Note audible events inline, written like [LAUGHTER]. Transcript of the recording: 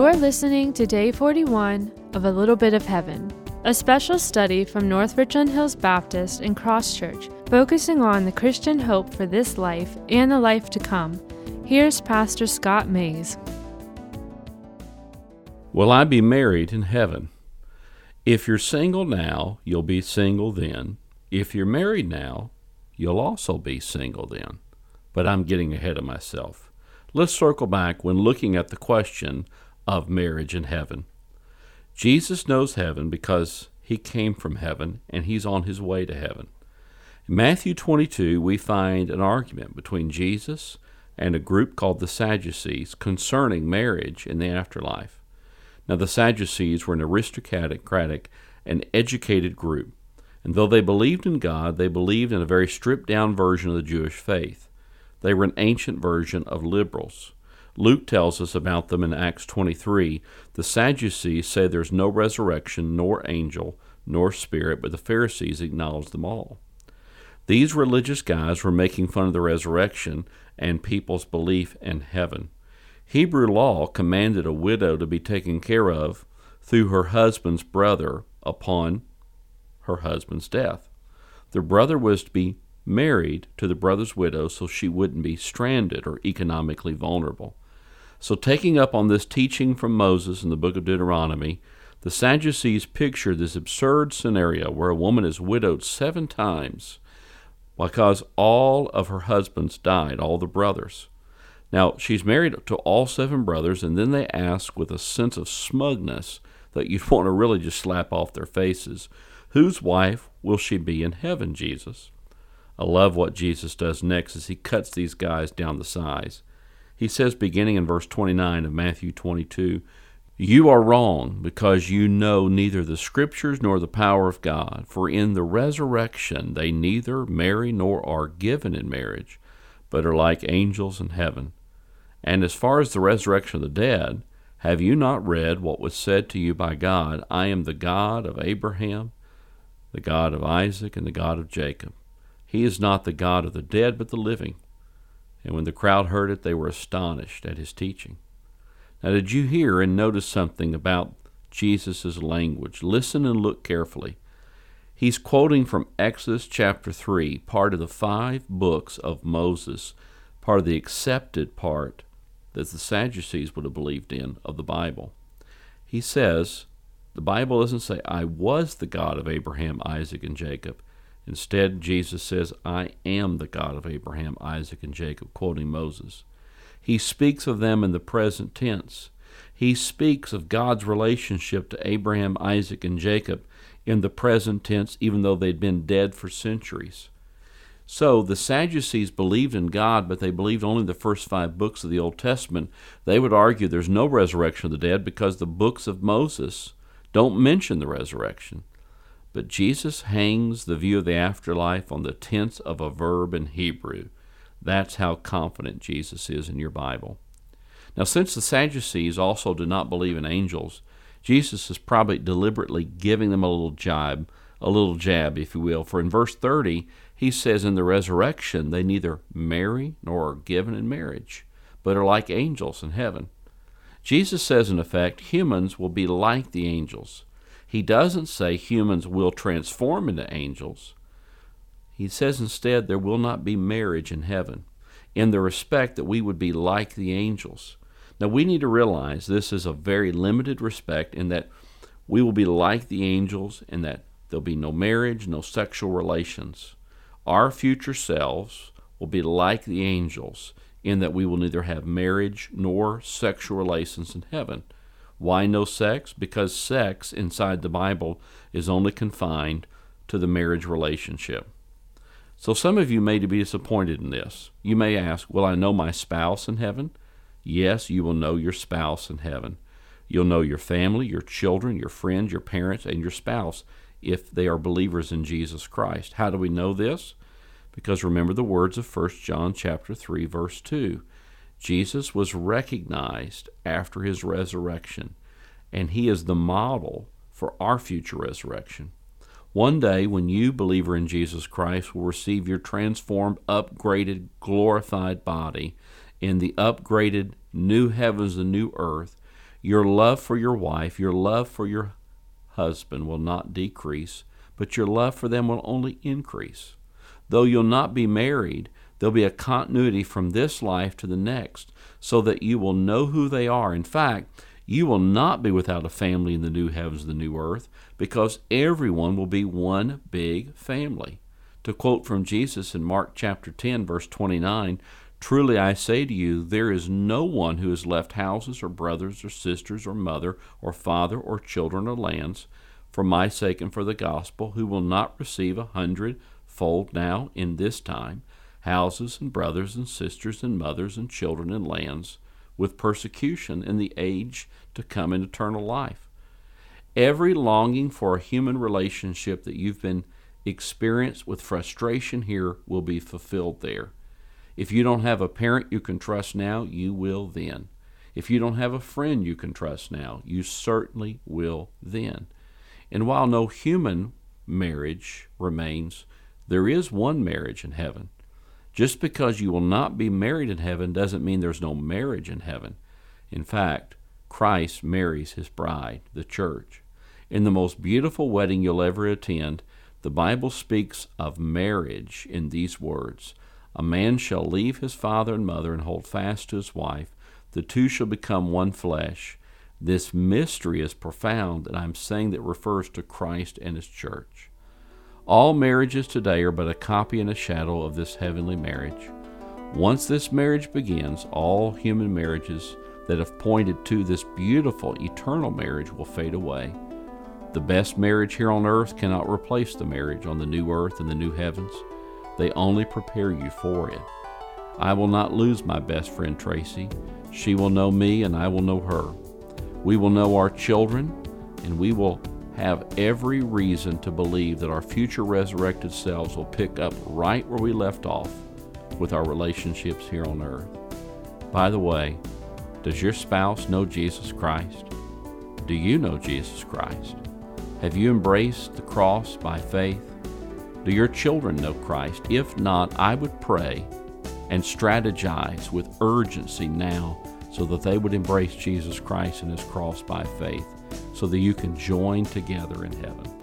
You're listening to Day 41 of A Little Bit of Heaven, a special study from North Richland Hills Baptist and Cross Church, focusing on the Christian hope for this life and the life to come. Here's Pastor Scott Mays. Will I be married in heaven? If you're single now, you'll be single then. If you're married now, you'll also be single then. But I'm getting ahead of myself. Let's circle back when looking at the question of marriage in heaven. Jesus knows heaven because he came from heaven and he's on his way to heaven. In Matthew 22, we find an argument between Jesus and a group called the Sadducees concerning marriage in the afterlife. Now, the Sadducees were an aristocratic and educated group, and though they believed in God, they believed in a very stripped down version of the Jewish faith. They were an ancient version of liberals. Luke tells us about them in Acts 23. The Sadducees say there's no resurrection, nor angel, nor spirit, but the Pharisees acknowledge them all. These religious guys were making fun of the resurrection and people's belief in heaven. Hebrew law commanded a widow to be taken care of through her husband's brother upon her husband's death. The brother was to be married to the brother's widow so she wouldn't be stranded or economically vulnerable. So, taking up on this teaching from Moses in the book of Deuteronomy, the Sadducees picture this absurd scenario where a woman is widowed seven times because all of her husbands died, all the brothers. Now, she's married to all seven brothers, and then they ask with a sense of smugness that you'd [LAUGHS] want to really just slap off their faces Whose wife will she be in heaven, Jesus? I love what Jesus does next as he cuts these guys down the size. He says, beginning in verse 29 of Matthew 22, You are wrong because you know neither the Scriptures nor the power of God. For in the resurrection they neither marry nor are given in marriage, but are like angels in heaven. And as far as the resurrection of the dead, have you not read what was said to you by God? I am the God of Abraham, the God of Isaac, and the God of Jacob. He is not the God of the dead, but the living. And when the crowd heard it, they were astonished at his teaching. Now, did you hear and notice something about Jesus' language? Listen and look carefully. He's quoting from Exodus chapter 3, part of the five books of Moses, part of the accepted part that the Sadducees would have believed in of the Bible. He says, the Bible doesn't say, I was the God of Abraham, Isaac, and Jacob. Instead, Jesus says, I am the God of Abraham, Isaac, and Jacob, quoting Moses. He speaks of them in the present tense. He speaks of God's relationship to Abraham, Isaac, and Jacob in the present tense, even though they'd been dead for centuries. So the Sadducees believed in God, but they believed only the first five books of the Old Testament. They would argue there's no resurrection of the dead because the books of Moses don't mention the resurrection. But Jesus hangs the view of the afterlife on the tense of a verb in Hebrew. That's how confident Jesus is in your Bible. Now, since the Sadducees also do not believe in angels, Jesus is probably deliberately giving them a little jab, a little jab, if you will. For in verse 30, he says, In the resurrection, they neither marry nor are given in marriage, but are like angels in heaven. Jesus says, in effect, humans will be like the angels. He doesn't say humans will transform into angels. He says instead there will not be marriage in heaven, in the respect that we would be like the angels. Now we need to realize this is a very limited respect in that we will be like the angels and that there'll be no marriage, no sexual relations. Our future selves will be like the angels in that we will neither have marriage nor sexual relations in heaven. Why no sex? Because sex inside the Bible is only confined to the marriage relationship. So some of you may be disappointed in this. You may ask, Will I know my spouse in heaven? Yes, you will know your spouse in heaven. You'll know your family, your children, your friends, your parents, and your spouse if they are believers in Jesus Christ. How do we know this? Because remember the words of 1 John chapter 3 verse 2. Jesus was recognized after his resurrection, and he is the model for our future resurrection. One day, when you, believer in Jesus Christ, will receive your transformed, upgraded, glorified body in the upgraded new heavens and new earth, Your love for your wife, your love for your husband will not decrease, but your love for them will only increase. Though you'll not be married, there'll be a continuity from this life to the next, so that you will know who they are. In fact, you will not be without a family in the new heavens the new earth, because everyone will be one big family. To quote from Jesus in Mark chapter 10, verse 29, Truly I say to you, there is no one who has left houses or brothers or sisters or mother or father or children or lands for my sake and for the gospel who will not receive a hundredfold now in this time houses and brothers and sisters and mothers and children and lands with persecution in the age to come in eternal life. Every longing for a human relationship that you've been experienced with frustration here will be fulfilled there. If you don't have a parent you can trust now, you will then. If you don't have a friend you can trust now, you certainly will then. And while no human marriage remains, there is one marriage in heaven. Just because you will not be married in heaven doesn't mean there's no marriage in heaven. In fact, Christ marries his bride, the church. In the most beautiful wedding you'll ever attend, the Bible speaks of marriage in these words A man shall leave his father and mother and hold fast to his wife, the two shall become one flesh. This mystery is profound, and I'm saying that refers to Christ and his church. All marriages today are but a copy and a shadow of this heavenly marriage. Once this marriage begins, all human marriages that have pointed to this beautiful eternal marriage will fade away. The best marriage here on earth cannot replace the marriage on the new earth and the new heavens. They only prepare you for it. I will not lose my best friend Tracy. She will know me and I will know her. We will know our children and we will have every reason to believe that our future resurrected selves will pick up right where we left off with our relationships here on earth. By the way, does your spouse know Jesus Christ? Do you know Jesus Christ? Have you embraced the cross by faith? Do your children know Christ? If not, I would pray and strategize with urgency now so that they would embrace Jesus Christ and his cross by faith so that you can join together in heaven.